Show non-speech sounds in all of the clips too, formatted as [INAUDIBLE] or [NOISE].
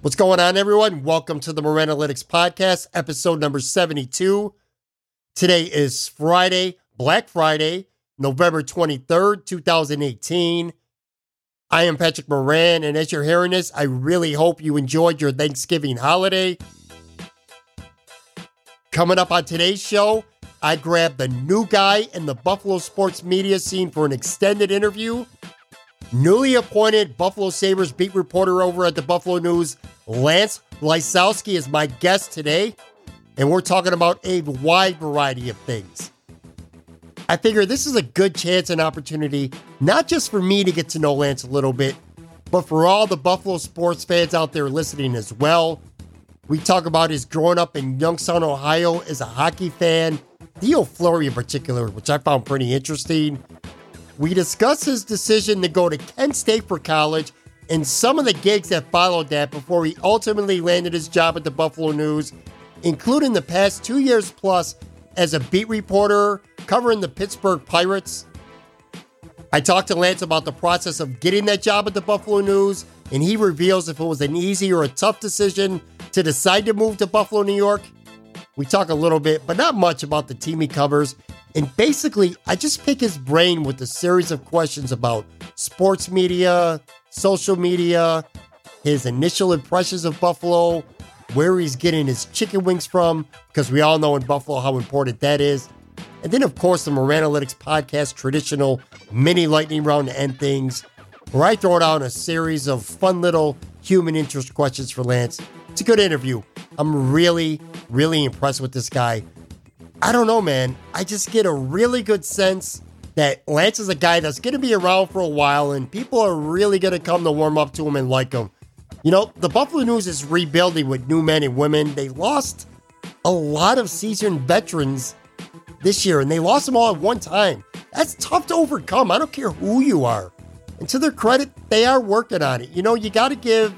What's going on, everyone? Welcome to the Moran-Alytics Podcast, episode number 72. Today is Friday, Black Friday, November 23rd, 2018. I am Patrick Moran, and as you're hearing this, I really hope you enjoyed your Thanksgiving holiday. Coming up on today's show, I grabbed the new guy in the Buffalo sports media scene for an extended interview. Newly appointed Buffalo Sabres beat reporter over at the Buffalo News, Lance Lysowski, is my guest today, and we're talking about a wide variety of things. I figure this is a good chance and opportunity, not just for me to get to know Lance a little bit, but for all the Buffalo sports fans out there listening as well. We talk about his growing up in Youngstown, Ohio as a hockey fan, Theo Fleury in particular, which I found pretty interesting. We discuss his decision to go to Kent State for college and some of the gigs that followed that before he ultimately landed his job at the Buffalo News, including the past two years plus as a beat reporter covering the Pittsburgh Pirates. I talked to Lance about the process of getting that job at the Buffalo News, and he reveals if it was an easy or a tough decision to decide to move to Buffalo, New York. We talk a little bit, but not much about the team he covers. And basically, I just pick his brain with a series of questions about sports media, social media, his initial impressions of Buffalo, where he's getting his chicken wings from, because we all know in Buffalo how important that is. And then, of course, the Moran-Alytics podcast traditional mini lightning round to end things, where I throw down a series of fun little human interest questions for Lance. It's a good interview. I'm really, really impressed with this guy. I don't know, man. I just get a really good sense that Lance is a guy that's going to be around for a while and people are really going to come to warm up to him and like him. You know, the Buffalo News is rebuilding with new men and women. They lost a lot of seasoned veterans this year and they lost them all at one time. That's tough to overcome. I don't care who you are. And to their credit, they are working on it. You know, you got to give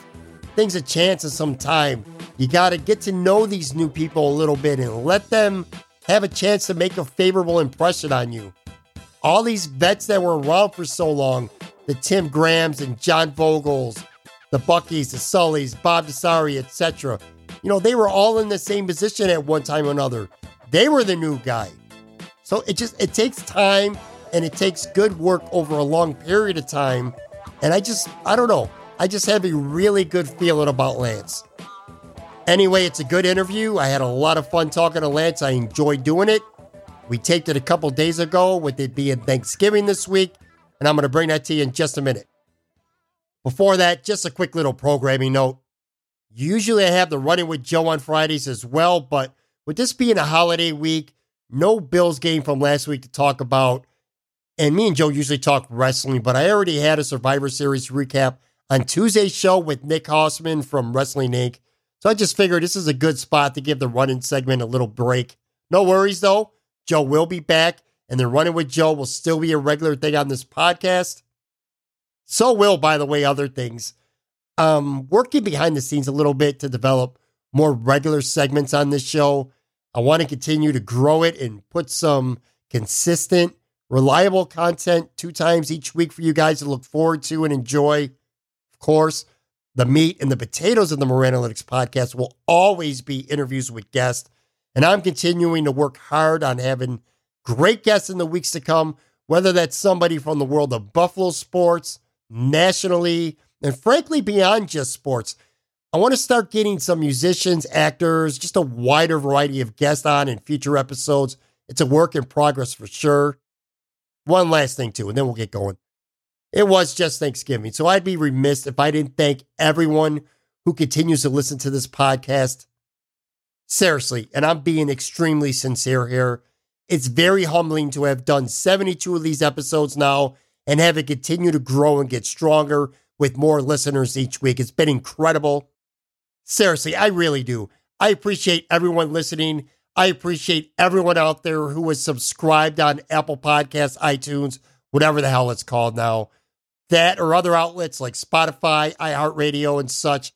things a chance and some time. You got to get to know these new people a little bit and let them have a chance to make a favorable impression on you. All these vets that were around for so long, the Tim Grahams and John Vogls, the Buckies, the Sullys, Bob DiCesare, etc. You know, they were all in the same position at one time or another. They were the new guy. So it just it takes time and it takes good work over a long period of time. And I just I don't know. I just have a really good feeling about Lance. Anyway, it's a good interview. I had a lot of fun talking to Lance. I enjoyed doing it. We taped it a couple days ago with it being Thanksgiving this week, and I'm going to bring that to you in just a minute. Before that, just a quick little programming note. Usually I have the running with Joe on Fridays as well, but with this being a holiday week, no Bills game from last week to talk about. And me and Joe usually talk wrestling, but I already had a Survivor Series recap on Tuesday's show with Nick Hausman from Wrestling Inc. So I just figured this is a good spot to give the running segment a little break. No worries though. Joe will be back, and the running with Joe will still be a regular thing on this podcast. So will, by the way, other things. Um, working behind the scenes a little bit to develop more regular segments on this show. I want to continue to grow it and put some consistent, reliable content two times each week for you guys to look forward to and enjoy. Of course, the meat and the potatoes of the Moran-Alytics podcast will always be interviews with guests. And I'm continuing to work hard on having great guests in the weeks to come whether that's somebody from the world of Buffalo sports, nationally, and frankly, beyond just sports. I want to start getting some musicians, actors, just a wider variety of guests on in future episodes. It's a work in progress for sure. One last thing, too, and then we'll get going. It was just Thanksgiving, so I'd be remiss if I didn't thank everyone who continues to listen to this podcast. Seriously, and I'm being extremely sincere here. It's very humbling to have done 72 of these episodes now and have it continue to grow and get stronger with more listeners each week. It's been incredible. Seriously, I really do. I appreciate everyone listening. I appreciate everyone out there who is subscribed on Apple Podcasts, iTunes, whatever the hell it's called now. That or other outlets like Spotify, iHeartRadio, and such.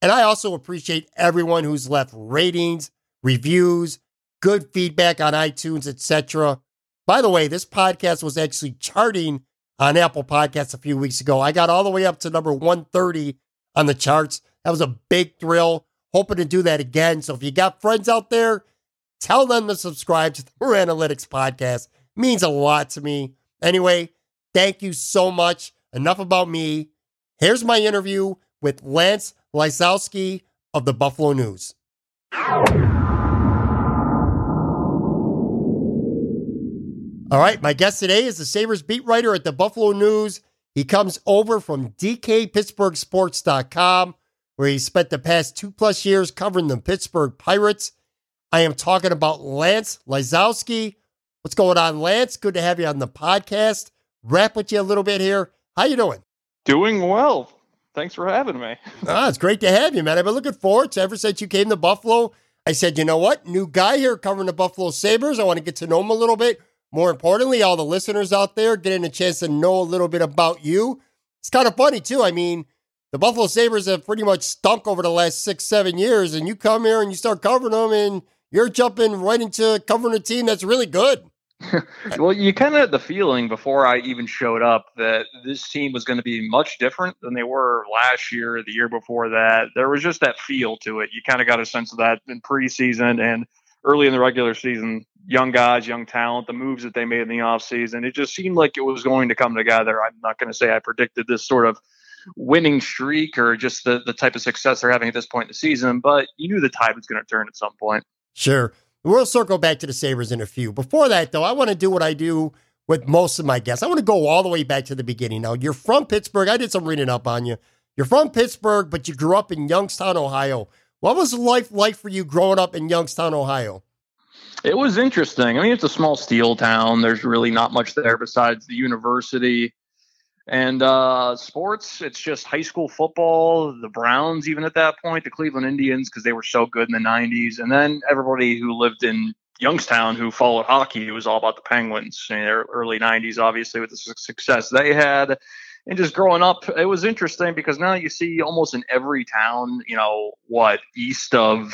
And I also appreciate everyone who's left ratings, reviews, good feedback on iTunes, etc. By the way, this podcast was actually charting on Apple Podcasts a few weeks ago. I got all the way up to number 130 on the charts. That was a big thrill. Hoping to do that again. So if you got friends out there, tell them to subscribe to the Moran-Alytics podcast. It means a lot to me. Anyway, thank you so much. Enough about me. Here's my interview with Lance Lysowski of the Buffalo News. All right, my guest today is the Sabres beat writer at the Buffalo News. He comes over from DKPittsburghSports.com where he spent the past two plus years covering the Pittsburgh Pirates. I am talking about Lance Lysowski. What's going on, Lance? Good to have you on the podcast. Wrap with you a little bit here. How you doing? Doing well. Thanks for having me. [LAUGHS] Ah, it's great to have you, man. I've been looking forward to ever since you came to Buffalo. I said, you know what? New guy here covering the Buffalo Sabres. I want to get to know him a little bit. More importantly, all the listeners out there getting a chance to know a little bit about you. It's kind of funny, too. I mean, the Buffalo Sabres have pretty much stunk over the last six, seven years, and you come here and you start covering them, and you're jumping right into covering a team that's really good. [LAUGHS] well, you kind of had the feeling before I even showed up that this team was going to be much different than they were last year, the year before that. There was just that feel to it. You kind of got a sense of that in preseason and early in the regular season. Young guys, young talent, the moves that they made in the offseason. It just seemed like it was going to come together. I'm not going to say I predicted this sort of winning streak or just the, the type of success they're having at this point in the season, but you knew the tide was going to turn at some point. Sure. We'll circle back to the Sabres in a few. Before that, though, I want to do what I do with most of my guests. I want to go all the way back to the beginning. Now, you're from Pittsburgh. I did some reading up on you. You're from Pittsburgh, but you grew up in Youngstown, Ohio. What was life like for you growing up in Youngstown, Ohio? It was interesting. I mean, it's a small steel town. There's really not much there besides the university. And uh, sports, it's just high school football, the Browns, even at that point, the Cleveland Indians, because they were so good in the 90s. And then everybody who lived in Youngstown who followed hockey, it was all about the Penguins in their early 90s, obviously, with the success they had. And just growing up, it was interesting because now you see almost in every town, you know, what, east of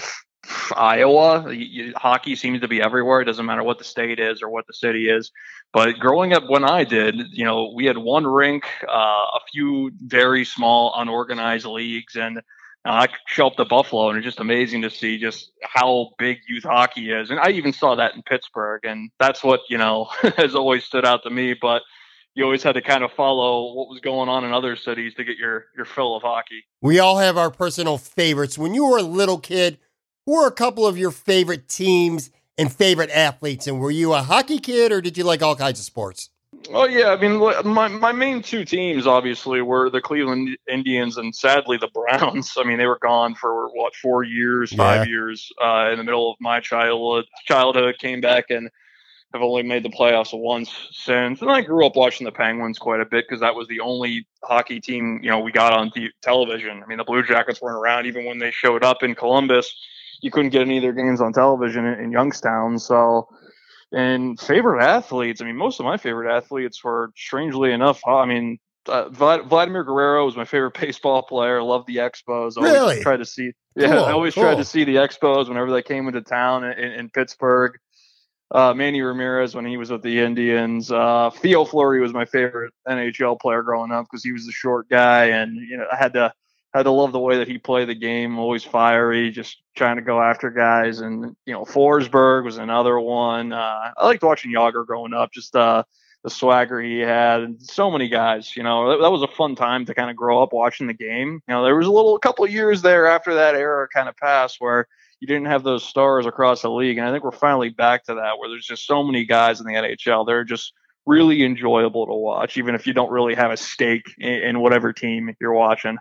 Iowa, you, hockey seems to be everywhere. It doesn't matter what the state is or what the city is. But growing up when I did, you know, we had one rink, uh, a few very small unorganized leagues, and uh, I show up to Buffalo, and it's just amazing to see just how big youth hockey is. And I even saw that in Pittsburgh, and that's what you know [LAUGHS] has always stood out to me. But you always had to kind of follow what was going on in other cities to get your your fill of hockey. We all have our personal favorites. When you were a little kid, who are a couple of your favorite teams and favorite athletes? And were you a hockey kid or did you like all kinds of sports? Oh yeah, I mean my my main two teams obviously were the Cleveland Indians and sadly the Browns. [LAUGHS] I mean they were gone for what four years, five yeah. years uh, in the middle of my childhood. Childhood came back and have only made the playoffs once since. And I grew up watching the Penguins quite a bit because that was the only hockey team you know we got on television. I mean the Blue Jackets weren't around even when they showed up in Columbus you couldn't get any of their games on television in, in Youngstown. So, and favorite athletes, I mean, most of my favorite athletes were strangely enough, I mean, uh, Vladimir Guerrero was my favorite [LAUGHS] baseball player. Loved the Expos. Always really? Tried to see. Yeah, cool, I always cool. tried to see the Expos whenever they came into town in, in Pittsburgh. Uh, Manny Ramirez when he was with the Indians. Uh, Theo Fleury was my favorite NHL player growing up because he was the short guy, and you know I had to had to love the way that he played the game, always fiery, just trying to go after guys. And, you know, Forsberg was another one. Uh, I liked watching Jagr growing up, just uh, the swagger he had, and so many guys. You know, that, that was a fun time to kind of grow up watching the game. You know, there was a little a couple years there after that era kind of passed where you didn't have those stars across the league, and I think we're finally back to that where there's just so many guys in the NHL. They're just really enjoyable to watch, even if you don't really have a stake in, in whatever team you're watching.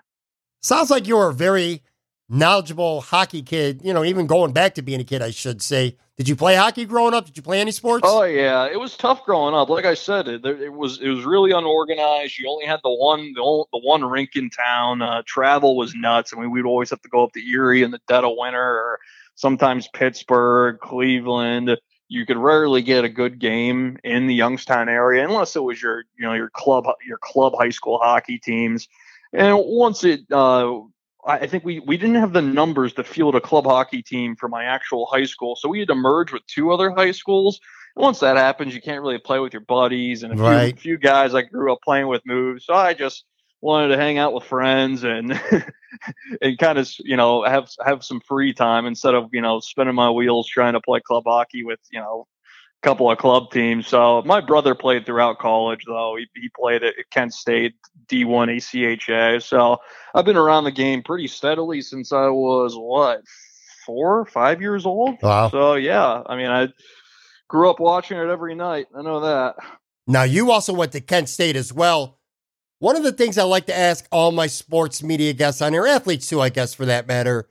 Sounds like you're a very knowledgeable hockey kid, you know, even going back to being a kid, I should say. Did you play hockey growing up? Did you play any sports? Oh yeah, it was tough growing up. Like I said, it, it was it was really unorganized. You only had the one the, only, the one rink in town. Uh, travel was nuts. I mean, we'd always have to go up to Erie in the dead of winter, or sometimes Pittsburgh, Cleveland. You could rarely get a good game in the Youngstown area unless it was your you know your club your club high school hockey teams. And once it uh, I think we, we didn't have the numbers to field a club hockey team for my actual high school. So we had to merge with two other high schools. once that happens, you can't really play with your buddies and a right. few, few guys I grew up playing with moved. So I just wanted to hang out with friends and [LAUGHS] and kind of you know have have some free time instead of you know spinning my wheels trying to play club hockey with you know couple of club teams. So my brother played throughout college, though. He, he played at Kent State D1 ACHA. So I've been around the game pretty steadily since I was what four, five years old. Wow. So yeah, I mean, I grew up watching it every night. I know that. Now you also went to Kent State as well. One of the things I like to ask all my sports media guests on here, athletes too, I guess, for that matter.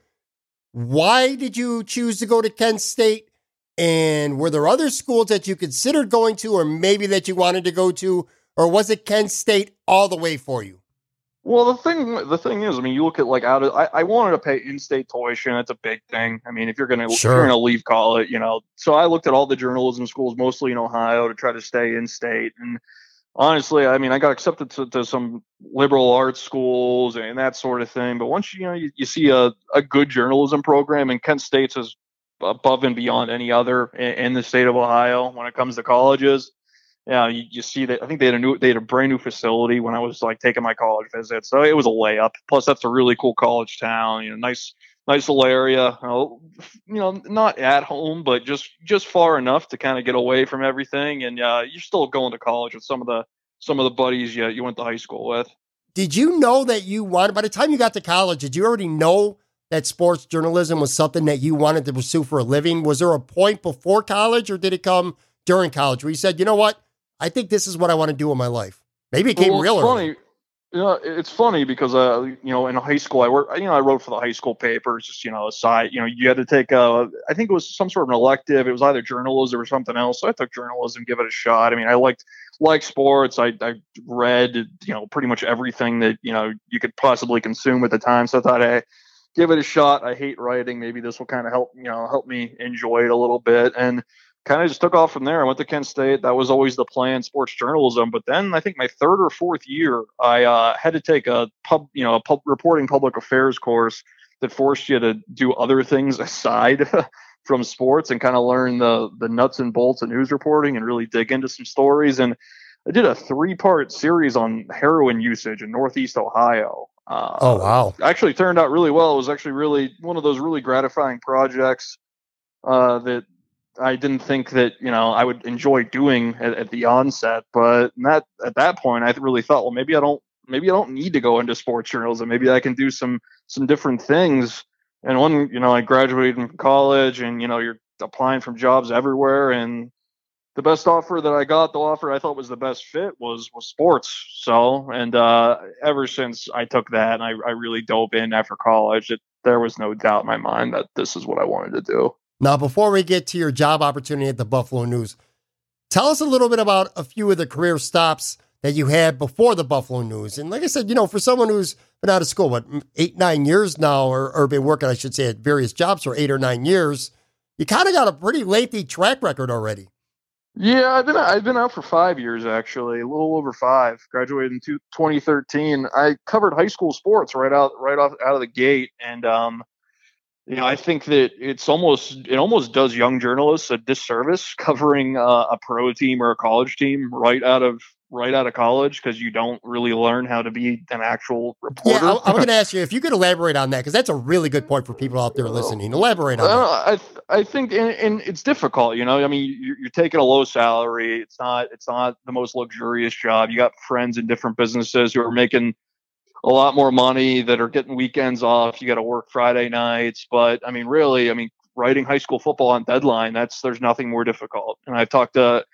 Why did you choose to go to Kent State? And were there other schools that you considered going to, or maybe that you wanted to go to, or was it Kent State all the way for you? Well, the thing the thing is, I mean, you look at like out of I, I wanted to pay in-state tuition. That's a big thing. I mean, if you're gonna Sure. if you're gonna leave college, you know. So I looked at all the journalism schools, mostly in Ohio, to try to stay in state. And honestly, I mean, I got accepted to, to some liberal arts schools and that sort of thing. But once you know you, you see a, a good journalism program, and Kent State's is above and beyond any other in, the state of Ohio when it comes to colleges. Yeah, you, you see that. I think they had a new, they had a brand new facility when I was like taking my college visit, so it was a layup. Plus, that's a really cool college town. You know, nice, nice little area. You know, you know, not at home, but just just far enough to kind of get away from everything. And uh, you're still going to college with some of the some of the buddies you you went to high school with. Did you know that you wanted, by the time you got to college, did you already know that sports journalism was something that you wanted to pursue for a living? Was there a point before college or did it come during college where you said, you know what? I think this is what I want to do in my life? Maybe it came Well, real it's early. funny. You know, it's funny because uh, you know, in high school, I worked. You know, I wrote for the high school papers. Just you know, a side. You know, you had to take a. I think it was some sort of an elective. It was either journalism or something else. So I took journalism, give it a shot. I mean, I liked like sports. I I read you know pretty much everything that you know you could possibly consume at the time. So I thought, hey, give it a shot. I hate writing. Maybe this will kind of help you know help me enjoy it a little bit and kind of just took off from there. I went to Kent State. That was always the plan, sports journalism. But then I think my third or fourth year, I uh, had to take a pub, you know, a pub reporting public affairs course that forced you to do other things [LAUGHS] aside from sports and kind of learn the the nuts and bolts of news reporting and really dig into some stories. And I did a three part series on heroin usage in Northeast Ohio. Uh, Oh, wow. actually turned out really well. It was actually really one of those really gratifying projects uh, that I didn't think that you know I would enjoy doing at, at the onset. But that at that point, I really thought, well, maybe I don't maybe I don't need to go into sports journalism. Maybe I can do some some different things. And when you know I graduated from college, and you know you're applying from jobs everywhere, and the best offer that I got, the offer I thought was the best fit was was sports. So, and uh, ever since I took that, and I, I really dove in after college, it, there was no doubt in my mind that this is what I wanted to do. Now, before we get to your job opportunity at the Buffalo News, tell us a little bit about a few of the career stops that you had before the Buffalo News. And like I said, you know, for someone who's been out of school, what, eight, nine years now, or, or been working, I should say, at various jobs for eight or nine years, you kind of got a pretty lengthy track record already. Yeah, I've been I've been out for five years actually, a little over five. Graduated in two, 2013. I covered high school sports right out right off out of the gate, and um, you know, I think that it's almost it almost does young journalists a disservice [LAUGHS] covering uh, a pro team or a college team right out of right out of college because you don't really learn how to be an actual reporter. Yeah, I, am going to ask you if you could elaborate on that because that's a really good point for people out there listening. Elaborate on uh, that. I I think and, and, it's difficult. You know, I mean, you're, you're, taking a low salary. It's not it's not the most luxurious job. You got friends in different businesses who are making a lot more money that are getting weekends off. You got to work Friday nights, but I mean, really, I mean, writing high school football on deadline that's there's nothing more difficult. And I've talked to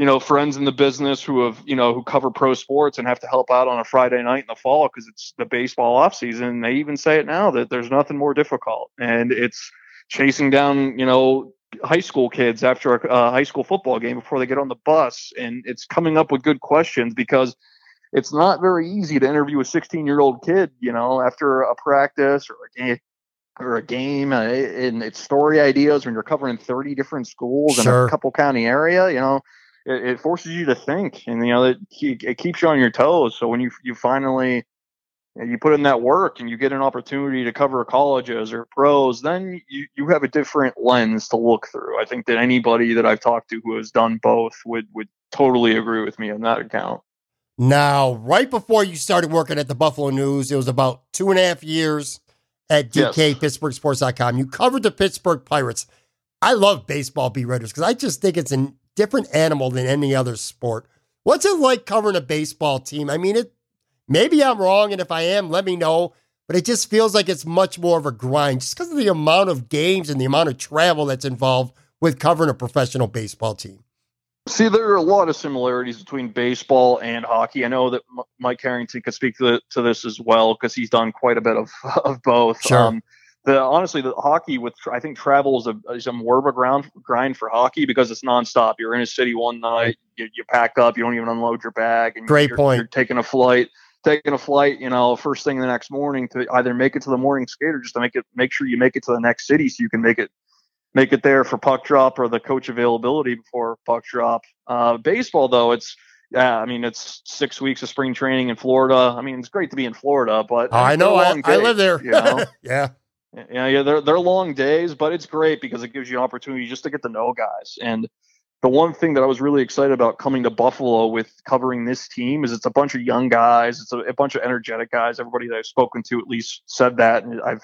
you know friends in the business who have you know who cover pro sports and have to help out on a Friday night in the fall because it's the baseball off season. They even say it now that there's nothing more difficult, and it's chasing down you know high school kids after a, a high school football game before they get on the bus, and it's coming up with good questions because it's not very easy to interview a 16 year old kid, you know, after a practice or a game or a game uh, and it's story ideas when you're covering 30 different schools sure. in a couple county area, you know, it, it, forces you to think and, you know, it, it keeps you on your toes. So when you, you finally, you put in that work and you get an opportunity to cover colleges or pros, then you, you have a different lens to look through. I think that anybody that I've talked to who has done both would, would totally agree with me on that account. Now, right before you started working at the Buffalo News, it was about two and a half years at DK yes. PittsburghSports.com. You covered the Pittsburgh Pirates. I love baseball beat writers because I just think it's a different animal than any other sport. What's it like covering a baseball team? I mean, it maybe I'm wrong, and if I am, let me know. But it just feels like it's much more of a grind just because of the amount of games and the amount of travel that's involved with covering a professional baseball team. See, there are a lot of similarities between baseball and hockey. I know that M- Mike Harrington could speak to, the, to this as well because he's done quite a bit of, [LAUGHS] of both. Sure. Um, the honestly, the hockey with I think travel is a is a more of a ground grind for hockey because it's nonstop. You're in a city one night, you, you pack up, you don't even unload your bag, and great you're, point. You're taking a flight, taking a flight, you know, first thing the next morning to either make it to the morning skate or just to make it make sure you make it to the next city so you can make it make it there for puck drop or the coach availability before puck drop. Uh, baseball, though, it's yeah, I mean it's six weeks of spring training in Florida. I mean it's great to be in Florida, but oh, I know I, I, live there. You know? [LAUGHS] yeah. Yeah, yeah, they're they're long days, but it's great because it gives you an opportunity just to get to know guys. And the one thing that I was really excited about coming to Buffalo with covering this team is it's a bunch of young guys, it's a, a bunch of energetic guys. Everybody that I've spoken to at least said that, and I've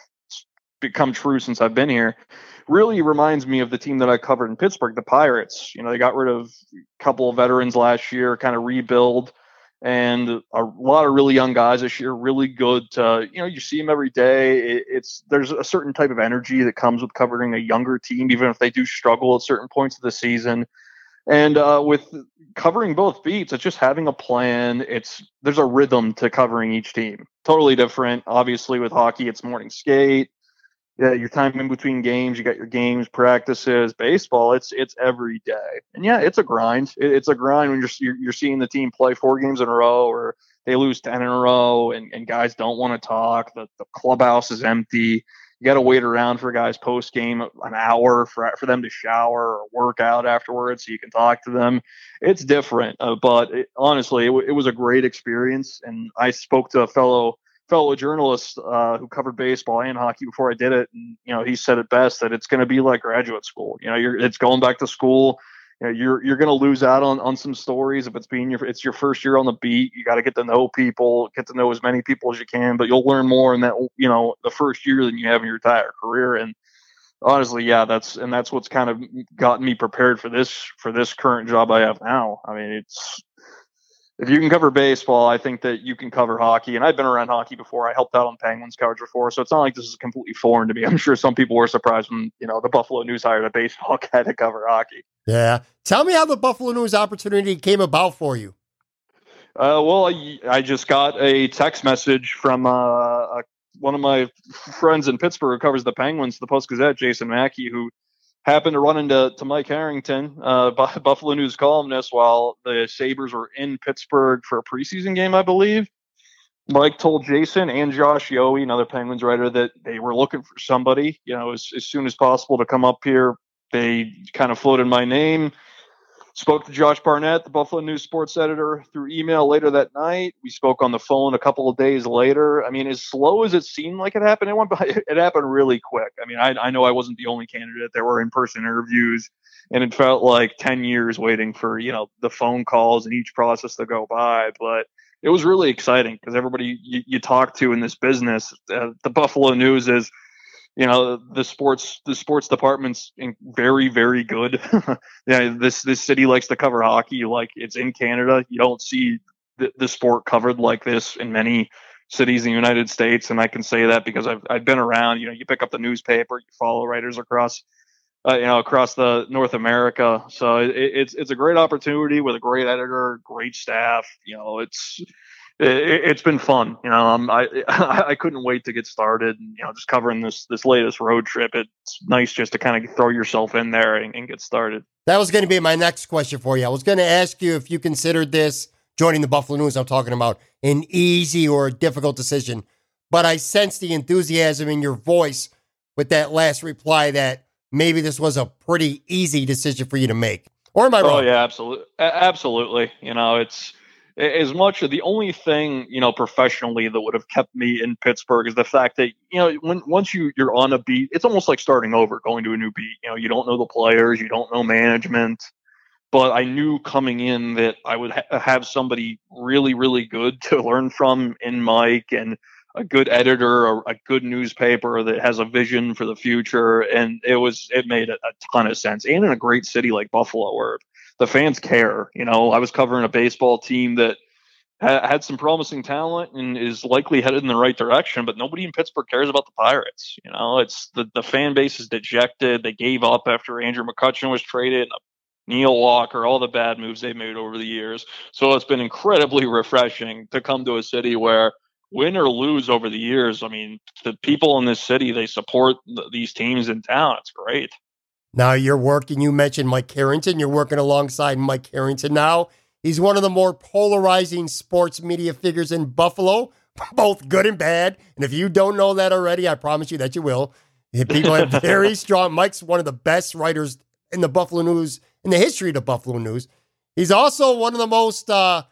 become true since I've been here really reminds me of the team that I covered in Pittsburgh, the Pirates. You know, they got rid of a couple of veterans last year, kind of rebuild, and a lot of really young guys this year. Really good. To, you know, you see them every day. It, it's there's a certain type of energy that comes with covering a younger team, even if they do struggle at certain points of the season. And uh, with covering both beats, it's just having a plan. It's there's a rhythm to covering each team. Totally different. Obviously, with hockey, it's morning skate yeah, your time in between games, you got your games, practices, baseball. It's it's every day, and yeah, it's a grind. It, it's a grind when you're, you're, seeing the team play four games in a row, or they lose ten in a row, and, and guys don't want to talk. The the clubhouse is empty. You got to wait around for guys post game an hour for for them to shower or work out afterwards, so you can talk to them. It's different, uh, but it, honestly, it, w- it was a great experience, and I spoke to a fellow fellow journalist uh, who covered baseball and hockey before I did it, and you know he said it best that it's going to be like graduate school. You know, you're it's going back to school. You know, you're you're going to lose out on on some stories if it's being your it's your first year on the beat. You got to get to know people, get to know as many people as you can, but you'll learn more in that you know the first year than you have in your entire career. And honestly, yeah, that's and that's what's kind of gotten me prepared for this for this current job I have now. I mean, it's if you can cover baseball, I think that you can cover hockey. And I've been around hockey before. I helped out on Penguins coverage before, so it's not like this is completely foreign to me. [LAUGHS] I'm sure some people were surprised when you know the Buffalo News hired a baseball [LAUGHS] guy to cover hockey. Yeah, tell me how the Buffalo News opportunity came about for you. Uh, well, I, I, just got a text message from uh, a, one of my friends in Pittsburgh who covers the Penguins, the Post Gazette, Jason Mackey, who happened to run into to Mike Harrington, uh, Buffalo News columnist, while the Sabres were in Pittsburgh for a preseason game, I believe. Mike told Jason and Josh Yohe, another Penguins writer, that they were looking for somebody, you know, as, as soon as possible to come up here. They kind of floated my name. Spoke to Josh Barnett, the Buffalo News sports editor, through email later that night. We spoke on the phone a couple of days later. I mean, as slow as it seemed like it happened, it went by, [LAUGHS] it happened really quick. I mean, I, I know I wasn't the only candidate. There were in-person interviews, and it felt like ten years waiting for you know the phone calls and each process to go by. But it was really exciting because everybody you, you talk to in this business, uh, the Buffalo News is you know the sports the sports department's very very good. [LAUGHS] Yeah this this city likes to cover hockey. Like it's in canada. You don't see the, the sport covered like this in many cities in the united states. And i can say that because i've, I've been around. You know you pick up the newspaper you follow writers across uh, you know across the north america. So it, it's it's a great opportunity with a great editor great staff. You know it's it, has been fun. You know, um, I [LAUGHS] I couldn't wait to get started. And, You know, just covering this this latest road trip. It's nice just to kind of throw yourself in there and, and get started. That was going to be my next question for you. I was going to ask you if you considered this joining the Buffalo News. I'm talking about an easy or a difficult decision, but I sense the enthusiasm in your voice with that last reply that maybe this was a pretty easy decision for you to make. Or am I oh, wrong? Oh yeah, absolutely, absolutely. You know, it's as much the only thing you know professionally that would have kept me in Pittsburgh is the fact that you know when once you you're on a beat, it's almost like starting over, going to a new beat. You know, you don't know the players, you don't know management, but I knew coming in that I would ha- have somebody really really good [LAUGHS] to learn from in Mike and a good editor or a good newspaper that has a vision for the future. And it was it made a, a ton of sense. And in a great city like buffalo where the fans care. You know, I was covering a baseball team that ha- had some promising talent and is likely headed in the right direction, but nobody in Pittsburgh cares about the Pirates. You know, it's the the fan base is dejected. They gave up after Andrew McCutchen was traded. Neil Walker, all the bad moves they made over the years. So it's been incredibly [LAUGHS] refreshing to come to a city where win or lose over the years. I mean, the people in this city, they support th- these teams in town. It's great. Now you're working, you mentioned Mike Harrington, You're working alongside Mike Harrington now. He's one of the more polarizing sports media figures in Buffalo, [LAUGHS] both good and bad. And if you don't know that already, I promise you that you will. People have [LAUGHS] very strong. Mike's one of the best writers in the Buffalo News, in the history of the Buffalo News. He's also one of the most, uh,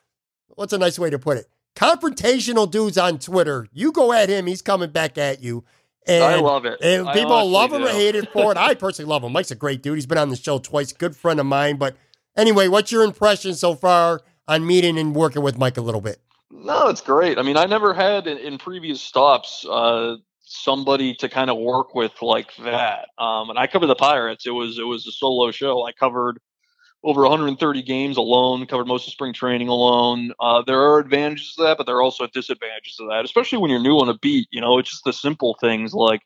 what's a nice way to put it? Confrontational dudes on Twitter. You go at him, he's coming back at you. And, I love it. And people love him do. or hate it for it. I [LAUGHS] personally love him. Mike's a great dude. He's been on the show twice. Good friend of mine. But anyway, what's your impression so far on meeting and working with Mike a little bit? No, it's great. I mean, I never had in, in previous stops uh, somebody to kind of work with like that. Um, and I covered the Pirates. It was it was a solo show. I covered over 130 games alone, covered most of spring training alone. Uh, there are advantages to that, but there are also disadvantages to that, especially when you're new on a beat. You know, it's just the simple things like,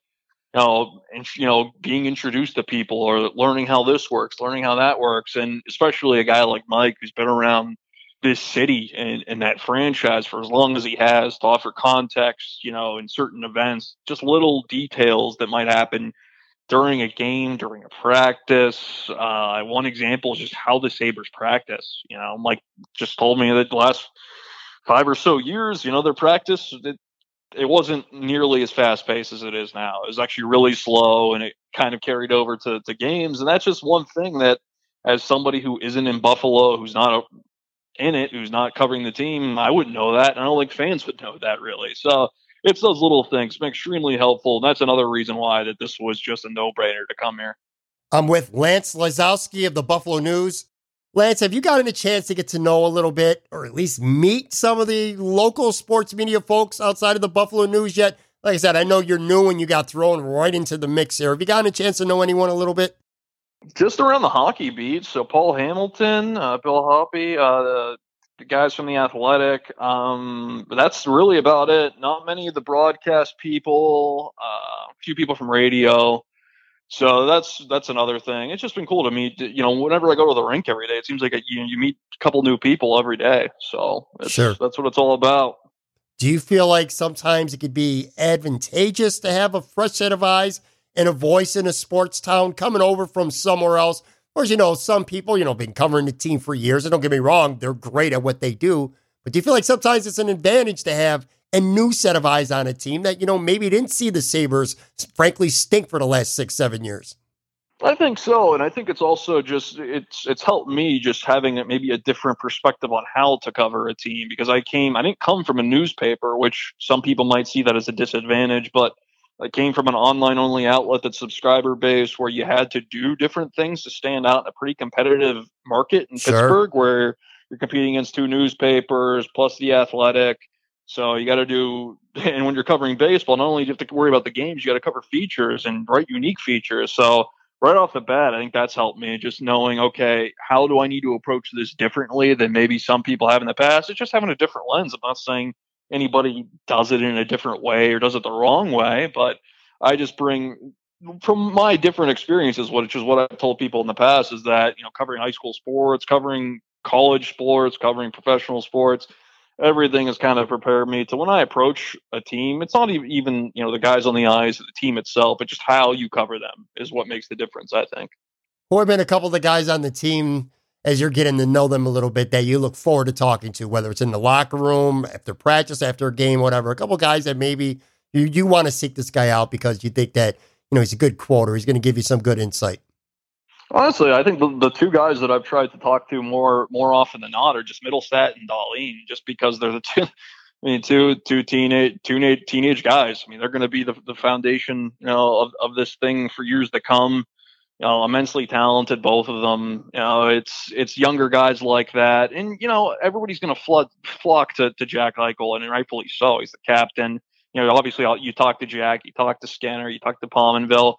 you know, and, you know, being introduced to people or learning how this works, learning how that works, and especially a guy like Mike who's been around this city and, and that franchise for as long as he has to offer context, you know, in certain events, just little details that might happen during a game, during a practice. Uh, one example is just how the Sabres practice. You know, Mike just told me that the last five or so years, you know, their practice, it, it wasn't nearly as fast paced as it is now. It was actually really slow and it kind of carried over to, to games. And that's just one thing that, as somebody who isn't in Buffalo, who's not a, in it, who's not covering the team, I wouldn't know that. And I don't think fans would know that really. So, it's those little things, extremely helpful. And that's another reason why that this was just a no brainer to come here. I'm with Lance Lysowski of the Buffalo News. Lance, have you gotten a chance to get to know a little bit, or at least meet some of the local sports media folks outside of the Buffalo News yet? Like I said, I know you're new and you got thrown right into the mix here. Have you gotten a chance to know anyone a little bit? Just around the hockey beat. So Paul Hamilton, uh, Bill Hoppe, uh, the guys from the Athletic. Um, that's really about it. Not many of the broadcast people. Uh, a few people from radio. So that's that's another thing. It's just been cool to meet. You know, whenever I go to the rink every day, it seems like you you meet a couple new people every day. So sure, that's what it's all about. Do you feel like sometimes it could be advantageous to have a fresh set of eyes and a voice in a sports town coming over from somewhere else? Course, you know, some people, you know, been covering the team for years, and don't get me wrong, they're great at what they do. But do you feel like sometimes it's an advantage to have a new set of eyes on a team that, you know, maybe didn't see the Sabres, frankly, stink for the last six, seven years? I think so, and I think it's also just it's it's helped me just having maybe a different perspective on how to cover a team because I came I didn't come from a newspaper, which some people might see that as a disadvantage, but I came from an online only outlet that's subscriber based where you had to do different things to stand out in a pretty competitive market in sure. Pittsburgh where you're competing against two newspapers plus the athletic. So you got to do, [LAUGHS] and when you're covering baseball, not only do you have to worry about the games, you got to cover features and write unique features. So right off the bat, I think that's helped me just knowing, okay, how do I need to approach this differently than maybe some people have in the past? It's just having a different lens. I'm not saying anybody does it in a different way or does it the wrong way, but I just bring from my different experiences, which is what I've told people in the past, is that you know covering high school sports, covering college sports, covering professional sports, everything has kind of prepared me to when I approach a team. It's not even you know the guys on the ice, the team itself, but just how you cover them is what makes the difference. I think. Been a couple of the guys on the team as you're getting to know them a little bit that you look forward to talking to, whether it's in the locker room, after practice, after a game, whatever. A couple guys that maybe you you want to seek this guy out because you think that you know he's a good quoter, he's going to give you some good insight. Honestly, I think the, the two guys that I've tried to talk to more more often than not are just Mittelstadt and Dahlin, just because they're the two. [LAUGHS] I mean, two two teenage two teenage guys. I mean, they're going to be the, the foundation, you know, of, of this thing for years to come. You know, immensely talented, both of them. You know, it's it's younger guys like that, and you know, everybody's going to flood flock to, to Jack Eichel, and rightfully so. He's the captain. You know, obviously, uh, you talk to Jack, you talk to Skinner, you talk to Pominville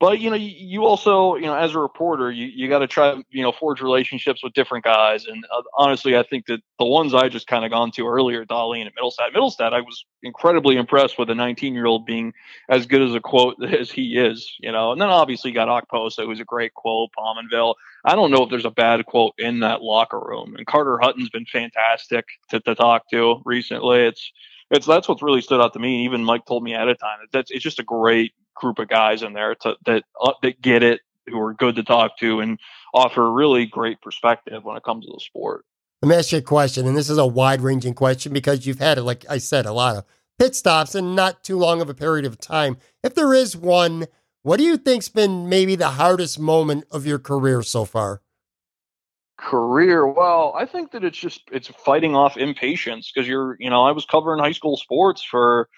but you know you, you also you know as a reporter you, you got to try you know forge relationships with different guys. And uh, honestly i think that the ones i just kind of gone to earlier Dahlin and Mittelstadt Mittelstadt i was incredibly impressed with a 19 year old being as good as a quote [LAUGHS] as he is you know. And then obviously you got Okposo who's a great quote Pominville i don't know if there's a bad quote in that locker room. And carter hutton's been fantastic to, to talk to recently. It's it's that's what's really stood out to me. Even Mike told me at a time. That's it's just a great group of guys in there to, that uh, that get it, who are good to talk to, and offer a really great perspective when it comes to the sport. Let me ask you a question, and this is a wide ranging question because you've had, like I said, a lot of pit stops and not too long of a period of time. If there is one, what do you think's been maybe the hardest moment of your career so far? Career, well, I think that it's just it's fighting off impatience because you're, you know, I was covering high school sports for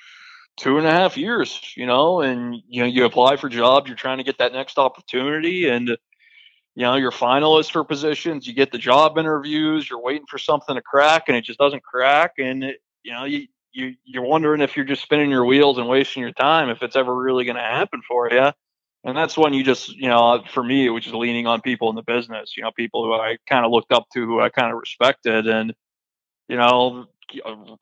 two and a half years, you know, and you know, you apply for jobs, you're trying to get that next opportunity and you know, you're finalist for positions, you get the job interviews, you're waiting for something to crack and it just doesn't crack and it, you know, you you you're wondering if you're just spinning your wheels and wasting your time if it's ever really going to happen for you. And that's when you just, you know, for me, which is leaning on people in the business, you know, people who I kind of looked up to, who I kind of respected, and you know,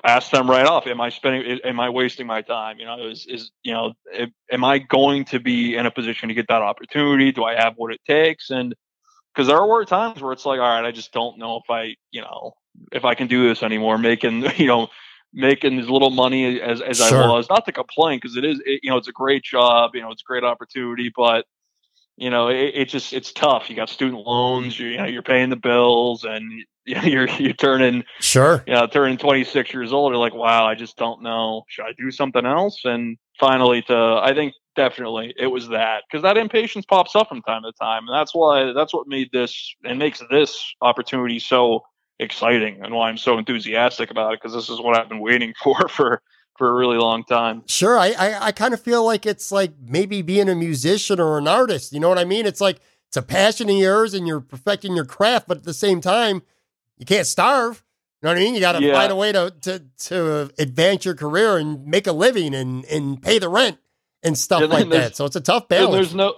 ask them right off am i spending am i wasting my time? You know is is you know am i going to be in a position to get that opportunity? Do i have what it takes? And because there were times where it's like all right i just don't know if i you know if i can do this anymore making [LAUGHS] you know making as little money as, as sure. i was. Not to complain because it is it, you know it's a great job you know it's a great opportunity but you know it, it just it's tough. You got student loans you, you know you're paying the bills and [LAUGHS] you're you're turning sure. you know turning 26 years old. You're like wow i just don't know. Should i do something else? And finally to i think definitely it was that because that impatience pops up from time to time and that's why that's what made this and makes this opportunity so exciting and why i'm so enthusiastic about it because this is what i've been waiting [LAUGHS] for for for a really long time sure i i, I kind of feel like it's like maybe being a musician or an artist you know what i mean it's like it's a passion of yours and you're perfecting your craft but at the same time you can't starve. You know what I mean? You got to yeah. find a way to, to to advance your career and make a living and and pay the rent and stuff and like that. So it's a tough balance. there's no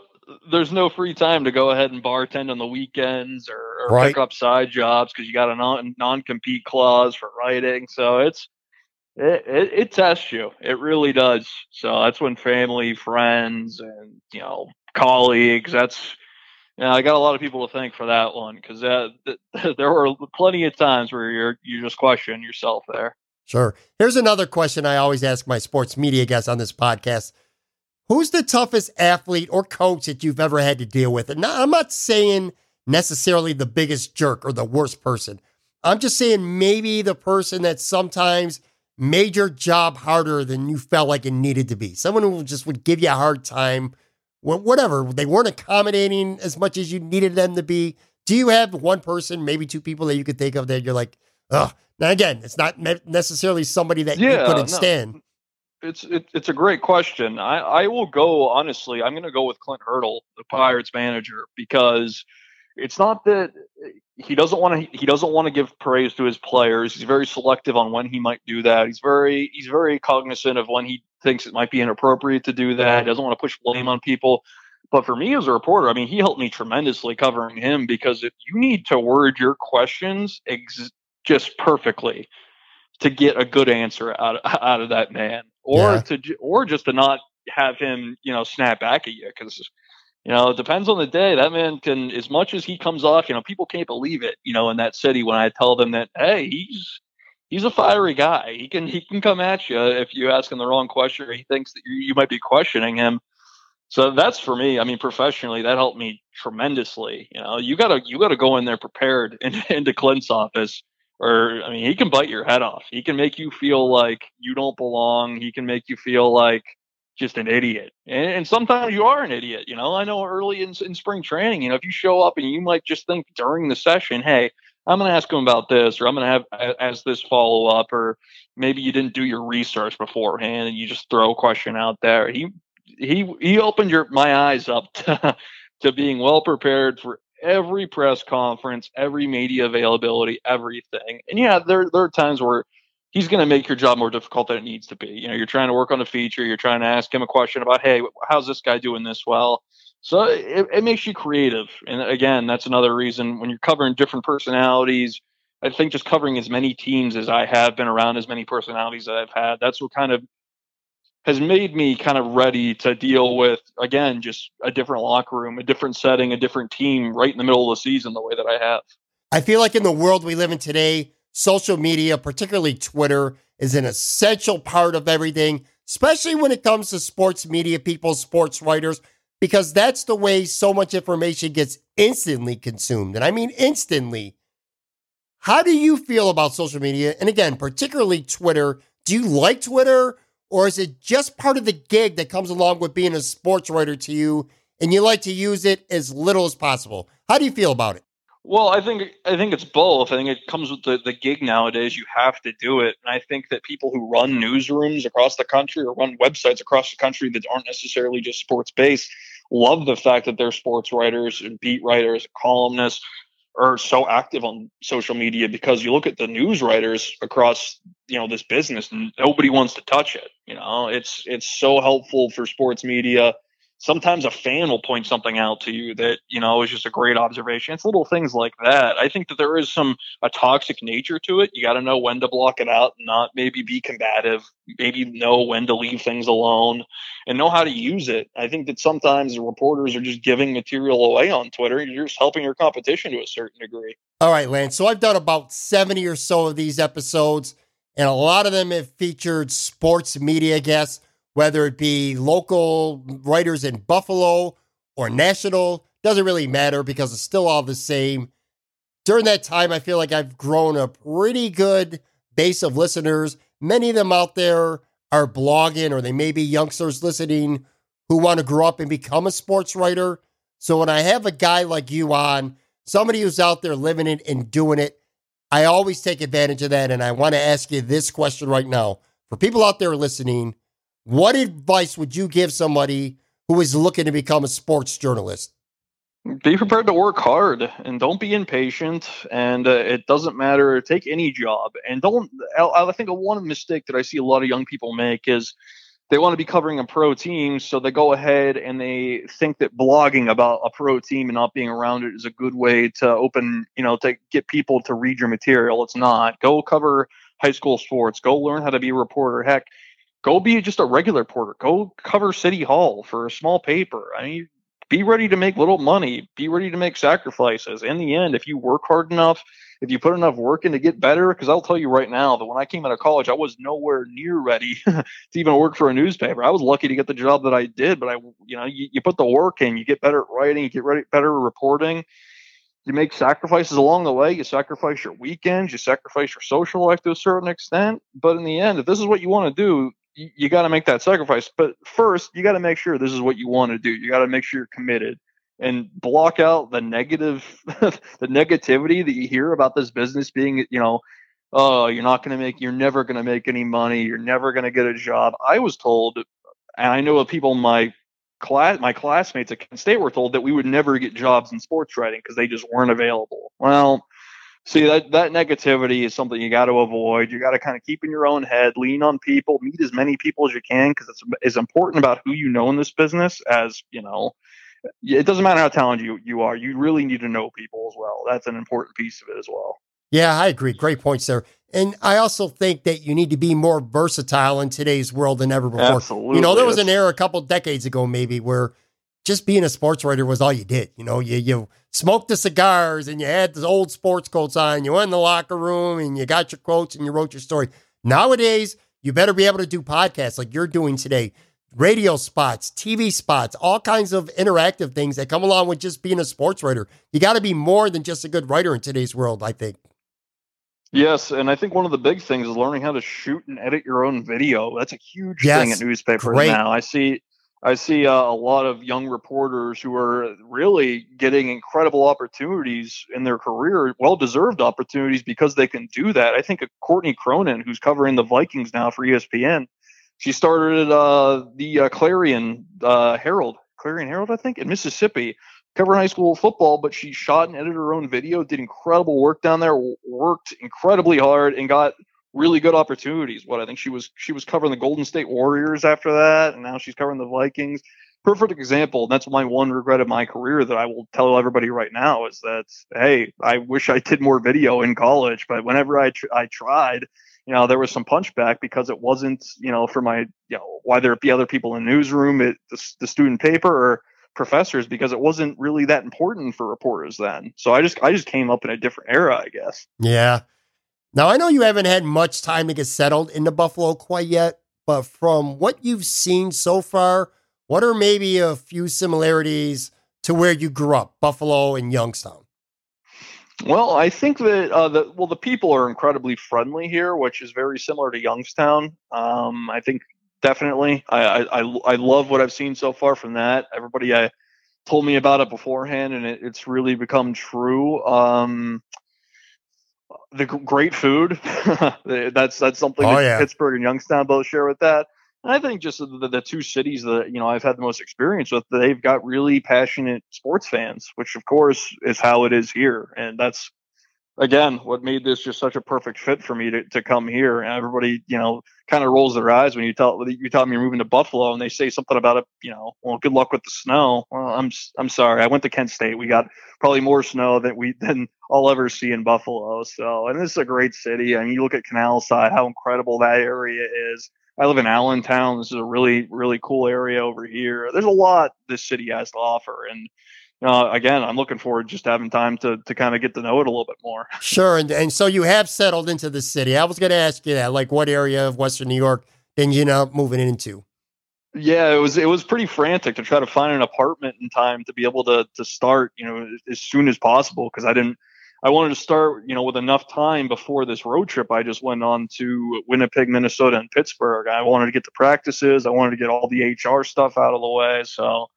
there's no free time to go ahead and bartend on the weekends or, or right. pick up side jobs because you got a non non compete clause for writing. So it's it, it, it tests you. It really does. So that's when family, friends, and you know colleagues. That's yeah, I got a lot of people to thank for that one because uh, th- [LAUGHS] there were plenty of times where you're you just question yourself there. Sure. Here's another question I always ask my sports media guests on this podcast: Who's the toughest athlete or coach that you've ever had to deal with? And I'm not saying necessarily the biggest jerk or the worst person. I'm just saying maybe the person that sometimes made your job harder than you felt like it needed to be. Someone who just would give you a hard time whatever. They weren't accommodating as much as you needed them to be. Do you have one person, maybe two people that you could think of that you're like, ugh? Now again, it's not necessarily somebody that yeah, you couldn't no. stand. It's it, it's a great question. I, I will go honestly. I'm going to go with Clint Hurdle, the Pirates manager, because it's not that he doesn't want to he doesn't want to give praise to his players. He's very selective on when he might do that. He's very he's very cognizant of when he thinks it might be inappropriate to do that. He doesn't want to push blame on people. But for me as a reporter, I mean, he helped me tremendously covering him because if you need to word your questions ex- just perfectly to get a good answer out of, [LAUGHS] out of that man, or yeah. to or just to not have him, you know, snap back at you because you know, it depends on the day. That man can, as much as he comes off, you know, people can't believe it. You know, in that city when I tell them that, hey, he's he's a fiery guy. He can he can come at you if you ask him the wrong question or he thinks that you, you might be questioning him. So that's for me. I mean, professionally, that helped me tremendously. You know, you gotta you gotta go in there prepared [LAUGHS] in, into Clint's office, or I mean, he can bite your head off. He can make you feel like you don't belong. He can make you feel like just an idiot. And, and, sometimes you are an idiot. You know, I know early in, in spring training, you know, if you show up and you might just think during the session, hey, I'm going to ask him about this, or I'm going to have as this follow up, or maybe you didn't do your research beforehand and you just throw a question out there. He he he opened your my eyes up [LAUGHS] to, to being well prepared for every press conference, every media availability, everything. And yeah, there there are times where he's going to make your job more difficult than it needs to be. You know, you're trying to work on a feature, you're trying to ask him a question about, hey, how's this guy doing this well? So it, it makes you creative. And again, that's another reason when you're covering different personalities. I think just covering as many teams as I have been around as many personalities that I've had, that's what kind of has made me kind of ready to deal with again just a different locker room, a different setting, a different team right in the middle of the season the way that I have. I feel like in the world we live in today, social media, particularly Twitter, is an essential part of everything, especially when it comes to sports media people, sports writers, because that's the way so much information gets instantly consumed. And I mean instantly. How do you feel about social media? And again, particularly Twitter. Do you like Twitter? Or is it just part of the gig that comes along with being a sports writer to you and you like to use it as little as possible? How do you feel about it? Well, I think I think it's both. I think it comes with the, the gig nowadays. You have to do it, and I think that people who run newsrooms across the country or run websites across the country that aren't necessarily just sports based love the fact that their sports writers and beat writers, and columnists are so active on social media because you look at the news writers across you know this business, and nobody wants to touch it. You know, it's it's so helpful for sports media. Sometimes a fan will point something out to you that you know is just a great observation. It's little things like that. I think that there is some a toxic nature to it. You got to know when to block it out not maybe be combative maybe know when to leave things alone and know how to use it. I think that sometimes reporters are just giving material away on twitter you're just helping your competition to a certain degree. All right lance so i've done about 70 or so of these episodes and a lot of them have featured sports media guests whether it be local writers in Buffalo or national, doesn't really matter because it's still all the same. During that time, I feel like I've grown a pretty good base of listeners. Many of them out there are blogging or they may be youngsters listening who want to grow up and become a sports writer. So when I have a guy like you on, somebody who's out there living it and doing it, I always take advantage of that. And I want to ask you this question right now. For people out there listening, what advice would you give somebody who is looking to become a sports journalist? Be prepared to work hard and don't be impatient. And uh, it doesn't matter. Take any job and don't. I think one mistake that I see a lot of young people make is they want to be covering a pro team, so they go ahead and they think that blogging about a pro team and not being around it is a good way to open, you know, to get people to read your material. It's not. Go cover high school sports. Go learn how to be a reporter. Heck, go be just a regular reporter. Go cover City Hall for a small paper. I mean, be ready to make little money. Be ready to make sacrifices. In the end, if you work hard enough, if you put enough work in to get better, because I'll tell you right now that when I came out of college, I was nowhere near ready [LAUGHS] to even work for a newspaper. I was lucky to get the job that I did, but I, you know, you, you put the work in, you get better at writing, you get ready, better at reporting. You make sacrifices along the way. You sacrifice your weekends, you sacrifice your social life to a certain extent. But in the end, if this is what you want to do, you, you got to make that sacrifice. But first, you got to make sure this is what you want to do. You got to make sure you're committed and block out the negative, [LAUGHS] the negativity that you hear about this business being, you know, oh, you're not going to make, you're never going to make any money. You're never going to get a job. I was told, and I know of people in my class, my classmates at Kent State were told that we would never get jobs in sports writing because they just weren't available. Well, see that that negativity is something you got to avoid. You got to kind of keep in your own head, lean on people, meet as many people as you can because it's as important about who you know in this business as you know. It doesn't matter how talented you, you are. You really need to know people as well. That's an important piece of it as well. Yeah, I agree. Great points there. And I also think that you need to be more versatile in today's world than ever before. Absolutely. You know, there was an era a couple decades ago, maybe, where just being a sports writer was all you did. You know, you you smoked the cigars and you had the old sports coats on. You went in the locker room and you got your quotes and you wrote your story. Nowadays, you better be able to do podcasts like you're doing today, radio spots, TV spots, all kinds of interactive things that come along with just being a sports writer. You got to be more than just a good writer in today's world, I think. Yes, and I think one of the big things is learning how to shoot and edit your own video. That's a huge Yes, thing at newspapers great. now. I see I see uh, a lot of young reporters who are really getting incredible opportunities in their career, well-deserved opportunities because they can do that. I think of Courtney Cronin, who's covering the Vikings now for ESPN. She started uh, the uh, Clarion uh, Herald, Clarion Herald, I think, in Mississippi, covering high school football. But she shot and edited her own video, did incredible work down there, worked incredibly hard, and got really good opportunities. What I think she was she was covering the Golden State Warriors after that, and now she's covering the Vikings. Perfect example. And that's my one regret of my career that I will tell everybody right now is that hey, I wish I did more video in college, but whenever I tr- I tried, you know, there was some punchback because it wasn't you know for my you know whether it be other people in the newsroom, it, the, the student paper, or professors because it wasn't really that important for reporters then. So I just I just came up in a different era, I guess. Yeah. Now, I know you haven't had much time to get settled into Buffalo quite yet, but from what you've seen so far, what are maybe a few similarities to where you grew up, Buffalo and Youngstown? Well, I think that uh, the well the people are incredibly friendly here, which is very similar to Youngstown. Um, I think definitely. I, I I love what I've seen so far from that. Everybody I told me about it beforehand, and it, it's really become true. Um, the great food. [LAUGHS] that's that's something Oh, that yeah. Pittsburgh and Youngstown both share with that. And I think just the, the two cities that you know I've had the most experience with, they've got really passionate sports fans, which of course is how it is here, and that's again what made this just such a perfect fit for me to, to come here. And everybody, you know, kind of rolls their eyes when you tell you tell them you're moving to Buffalo, and they say something about it. You know, well, good luck with the snow. Well, I'm I'm sorry, I went to Kent State. We got probably more snow than we [LAUGHS] than I'll ever see in Buffalo. So, and this is a great city. I mean, you look at Canal Side, how incredible that area is. I live in Allentown. This is a really, really cool area over here. There's a lot this city has to offer. And uh, again, I'm looking forward just having time to, to kind of get to know it a little bit more. [LAUGHS] Sure. And, and so you have settled into the city. I was going to ask you that, like what area of Western New York then you know moving into? Yeah, it was it was pretty frantic to try to find an apartment in time to be able to to start, you know, as soon as possible because I didn't I wanted to start, you know, with enough time before this road trip. I just went on to Winnipeg, Minnesota, and Pittsburgh. I wanted to get the practices. I wanted to get all the HR stuff out of the way. So,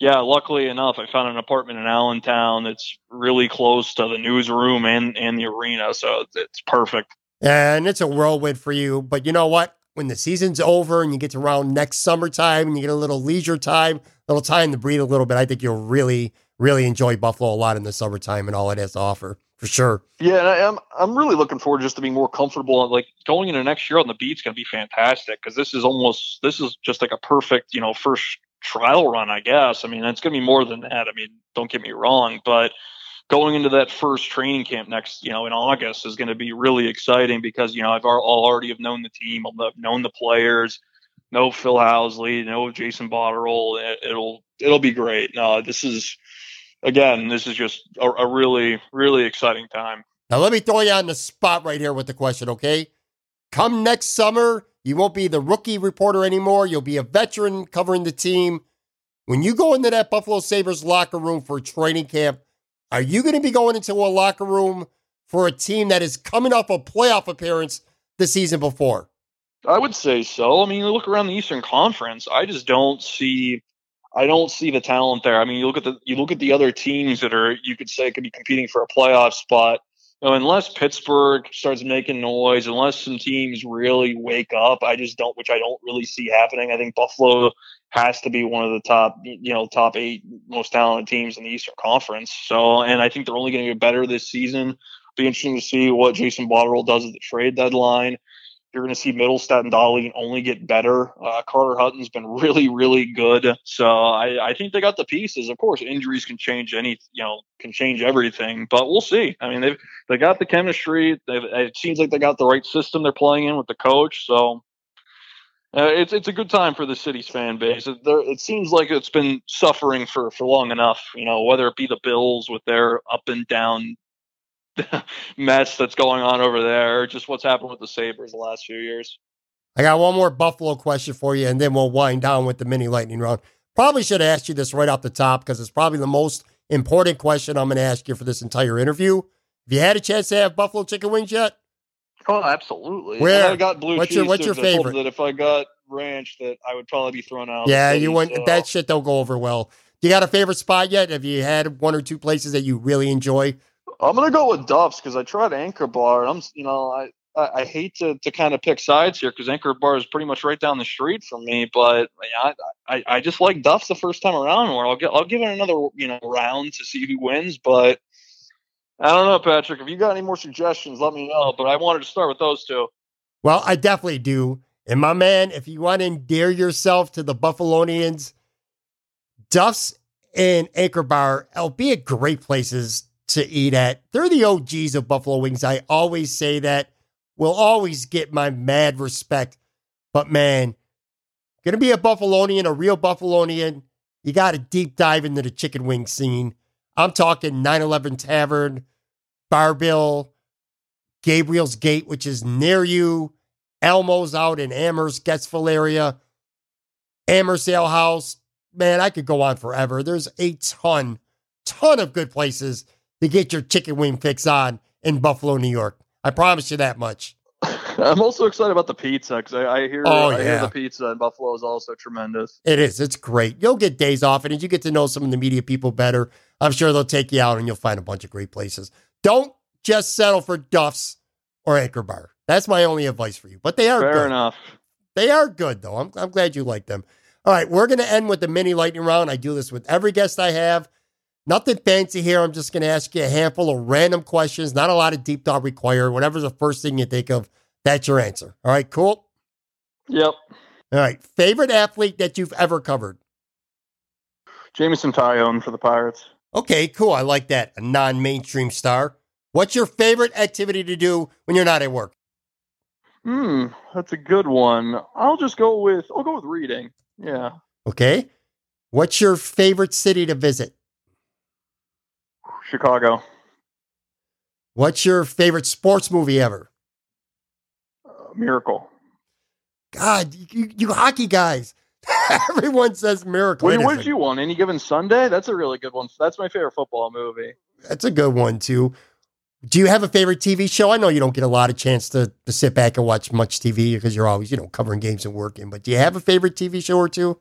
yeah, luckily enough, I found an apartment in Allentown that's really close to the newsroom and and the arena. So it's, perfect. And it's a whirlwind for you. But you know what? When the season's over and you get to around next summertime and you get a little leisure time, a little time to breathe a little bit, I think you'll really, really enjoy Buffalo a lot in the summertime and all it has to offer for sure. Yeah, and I, I'm I'm really looking forward just to being more comfortable. Like going into next year on the beat's going to be fantastic because this is almost this is just like a perfect you know first trial run, I guess. I mean, it's going to be more than that. I mean, don't get me wrong, but going into that first training camp next you know in August is going to be really exciting because you know I've al- already have known the team, I've known the players. No Phil Housley, no Jason Botterill. It, it'll it'll be great. No, this is again, this is just a, a really really exciting time. Now, let me throw you on the spot right here with the question, okay? Come next summer, you won't be the rookie reporter anymore. You'll be a veteran covering the team. When you go into that Buffalo Sabres locker room for training camp, are you going to be going into a locker room for a team that is coming off a playoff appearance the season before? I would say so. I mean, look around the Eastern Conference. I just don't see. I don't see the talent there. I mean, you look at the you look at the other teams that are you could say could be competing for a playoff spot. You know, unless Pittsburgh starts making noise, unless some teams really wake up, I just don't. Which I don't really see happening. I think Buffalo has to be one of the top, you know, top eight most talented teams in the Eastern Conference. So, and I think they're only going to get better this season. Be interesting to see what Jason Botterill does at the trade deadline. You're going to see Mittelstadt and Dahlin only get better. Uh, Carter Hutton's been really, really good. So I, I think they got the pieces. Of course, injuries can change any, you know, can change everything. But we'll see. I mean, they've they got the chemistry. They've, it seems like they got the right system they're playing in with the coach. So uh, it's it's a good time for the city's fan base. It, there, it seems like it's been suffering for for long enough. You know, whether it be the Bills with their up and down [LAUGHS] mess that's going on over there, just what's happened with the Sabres the last few years. I got one more Buffalo question for you, and then we'll wind down with the mini lightning round. Probably should have asked you this right off the top because it's probably the most important question I'm going to ask you for this entire interview. Have you had a chance to have buffalo chicken wings yet? Oh, absolutely. Where and I got blue what's cheese. Your, what's your favorite? That if I got ranch, that I would probably be thrown out. Yeah, you wouldn't. So. That shit don't go over well. You got a favorite spot yet? Have you had one or two places that you really enjoy? I'm gonna go with Duff's because I tried Anchor Bar. and I'm, you know, I I, I hate to, to kind of pick sides here because Anchor Bar is pretty much right down the street from me, but I, I, I just like Duff's the first time around. Where I'll get I'll give it another you know round to see who wins, but I don't know, Patrick. If you got any more suggestions, let me know. But I wanted to start with those two. Well, I definitely do. And my man, if you want to endear yourself to the Buffalonians, Duff's and Anchor Bar, albeit great places to eat at. They're the OGs of Buffalo Wings. I always say that. Will always get my mad respect. But man, gonna be a Buffalonian, a real Buffalonian. You got to deep dive into the chicken wing scene. I'm talking 911 Tavern, Bar-Bill, Gabriel's Gate, which is near you, Elmo's out in Amherst, Getzville area, Amherst Ale House. Man, I could go on forever. There's a ton, ton of good places to get your chicken wing fix on in Buffalo, New York. I promise you that much. [LAUGHS] I'm also excited about the pizza because I, I, hear oh, I yeah. hear the pizza in Buffalo is also tremendous. It is. It's great. You'll get days off, and as you get to know some of the media people better, I'm sure they'll take you out, and you'll find a bunch of great places. Don't just settle for Duff's or Anchor Bar. That's my only advice for you. But they are fair good. enough. They are good though. I'm I'm glad you like them. All right, we're gonna end with the mini lightning round. I do this with every guest I have. Nothing fancy here. I'm just going to ask you a handful of random questions, not a lot of deep thought required. Whatever's the first thing you think of, that's your answer. All right, cool? Yep. All right. Favorite athlete that you've ever covered? Jameson Taillon for the Pirates. Okay, cool. I like that. A non mainstream star. What's your favorite activity to do when you're not at work? Hmm, that's a good one. I'll just go with I'll go with reading. Yeah. Okay. What's your favorite city to visit? Chicago. What's your favorite sports movie ever? Uh, Miracle. God, you, you hockey guys. [LAUGHS] Everyone says Miracle. Wait, what did you want? Any given Sunday? That's a really good one. That's my favorite football movie. That's a good one too. Do you have a favorite TV show? I know you don't get a lot of chance to, to sit back and watch much TV because you're always, you know, covering games and working. But do you have a favorite TV show or two?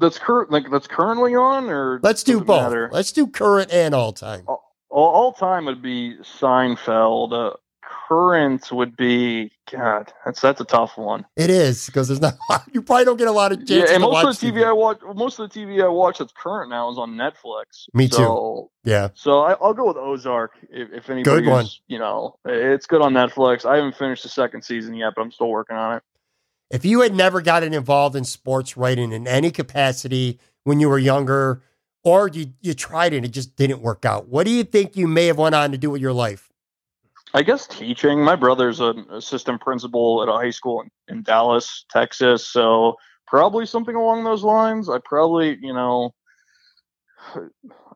That's current like that's currently on or let's do both. matter? let's do current and all time. All, all time would be seinfeld. Uh, current would be god that's that's a tough one. It is because there's not you probably don't get a lot of chances. yeah and most of the tv, TV, i watch most of the tv i watch that's current now is on netflix. Me so, too yeah. so I, will go with ozark if, if anybody good one you know it's good on netflix. I haven't finished the second season yet but i'm still working on it if you had never gotten involved in sports writing in any capacity when you were younger, or you, you tried it and it just didn't work out, what do you think you may have went on to do with your life? I guess teaching. My brother's an assistant principal at a high school in, in Dallas, Texas. So probably something along those lines. I probably, you know,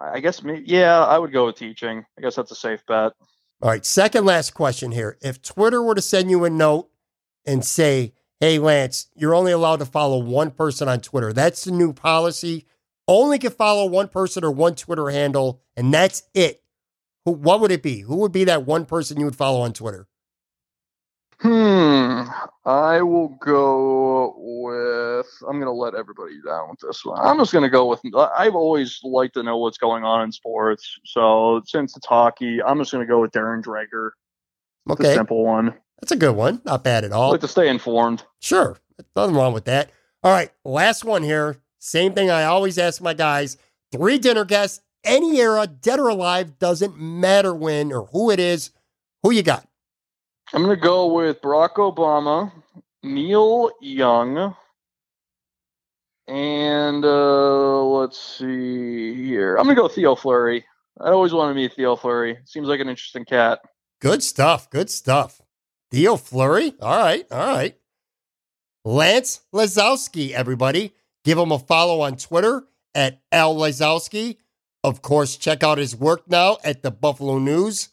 I guess me. Yeah, I would go with teaching. I guess that's a safe bet. All right. Second last question here. If Twitter were to send you a note and say, hey, Lance, you're only allowed to follow one person on Twitter. That's the new policy. Only can follow one person or one Twitter handle, and that's it. Who, what would it be? Who would be that one person you would follow on Twitter? Hmm. I will go with. I'm going to let everybody down with this one. I'm just going to go with. I've always liked to know what's going on in sports. So since it's hockey, I'm just going to go with Darren Dreger. Okay. The simple one. That's a good one. Not bad at all. I like to stay informed. Sure. Nothing wrong with that. All right. Last one here. Same thing I always ask my guys. Three dinner guests, any era, dead or alive, doesn't matter when or who it is. Who you got? I'm going to go with Barack Obama, Neil Young, and uh, let's see here. I'm going to go Theo Fleury. I always wanted to meet Theo Fleury. Seems like an interesting cat. Good stuff. Good stuff. Theo Fleury. All right. All right. Lance Lysowski, everybody. Give him a follow on Twitter at L Lysowski. Of course, check out his work now at the Buffalo News.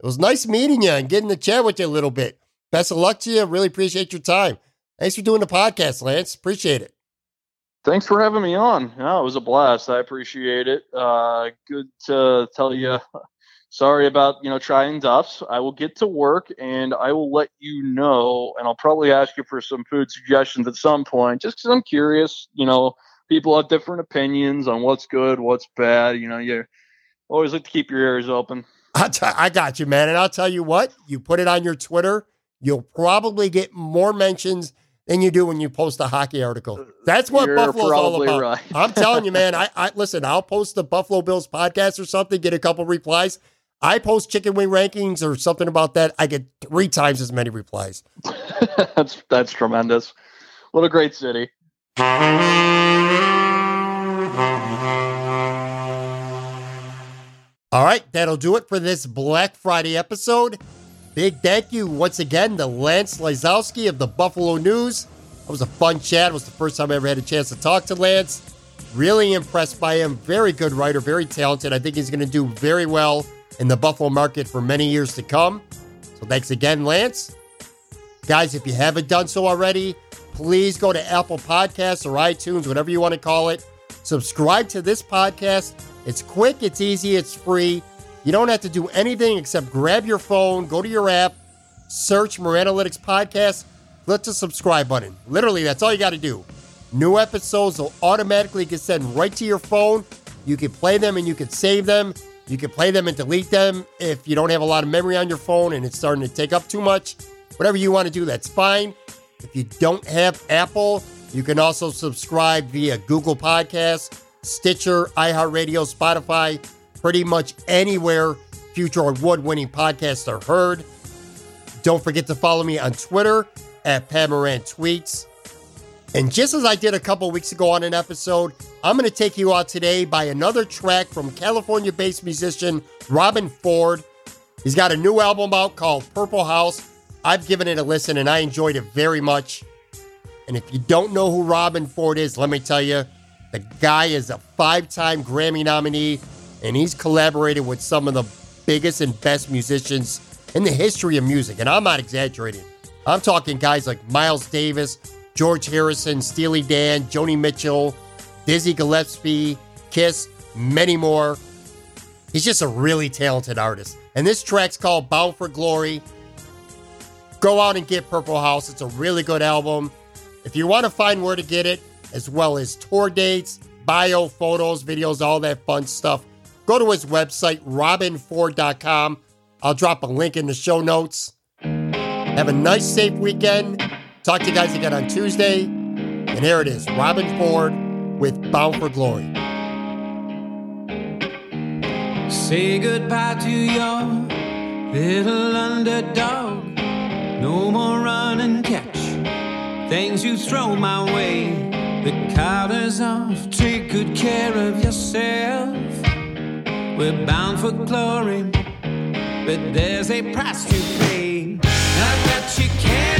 It was nice meeting you and getting to chat with you a little bit. Best of luck to you. Really appreciate your time. Thanks for doing the podcast, Lance. Appreciate it. Thanks for having me on. Yeah, it was a blast. I appreciate it. Uh, good to tell you. Sorry about you know trying duffs. I will get to work and I will let you know. And I'll probably ask you for some food suggestions at some point, just because I'm curious. You know, people have different opinions on what's good, what's bad. You know, you always like to keep your ears open. I, t- I got you, man. And I'll tell you what, you put it on your Twitter, you'll probably get more mentions than you do when you post a hockey article. Uh, That's what You're Buffalo's all about. Right. I'm telling you, man. [LAUGHS] I, I listen. I'll post the Buffalo Bills podcast or something, get a couple replies. I post chicken wing rankings or something about that. I get three times as many replies. [LAUGHS] that's that's tremendous. What a great city. All right, that'll do it for this Black Friday episode. Big thank you once again to Lance Lysowski of the Buffalo News. That was a fun chat. It was the first time I ever had a chance to talk to Lance. Really impressed by him. Very good writer, very talented. I think he's going to do very well in the Buffalo market for many years to come. So thanks again, Lance. Guys, if you haven't done so already, please go to Apple Podcasts or iTunes, whatever you want to call it. Subscribe to this podcast it's quick, it's easy, it's free. You don't have to do anything except grab your phone, go to your app, search Moran-Alytics Podcast, click the subscribe button. Literally, that's all you got to do. New episodes will automatically get sent right to your phone. You can play them and you can save them. You can play them and delete them if you don't have a lot of memory on your phone and it's starting to take up too much. Whatever you want to do, that's fine. If you don't have Apple, you can also subscribe via Google Podcasts Stitcher, iHeartRadio, Spotify, pretty much anywhere future award winning podcasts are heard. Don't forget to follow me on Twitter at Pat Moran Tweets. And just as I did a couple weeks ago on an episode, I'm going to take you out today by another track from California based musician Robben Ford. He's got a new album out called Purple House. I've given it a listen and I enjoyed it very much. And if you don't know who Robben Ford is, let me tell you, the guy is a five time Grammy nominee, and he's collaborated with some of the biggest and best musicians in the history of music. And I'm not exaggerating. I'm talking guys like Miles Davis, George Harrison, Steely Dan, Joni Mitchell, Dizzy Gillespie, Kiss, many more. He's just a really talented artist. And this track's called Bound for Glory. Go out and get Purple House. It's a really good album. If you want to find where to get it, as well as tour dates, bio, photos, videos, all that fun stuff. Go to his website, robbenford.com. I'll drop a link in the show notes. Have a nice, safe weekend. Talk to you guys again on Tuesday. And here it is Robben Ford with Bound for Glory. Say goodbye to your little underdog. No more run and catch. Things you throw my way. The is off, take good care of yourself. We're bound for glory, but there's a price to pay. Not that you can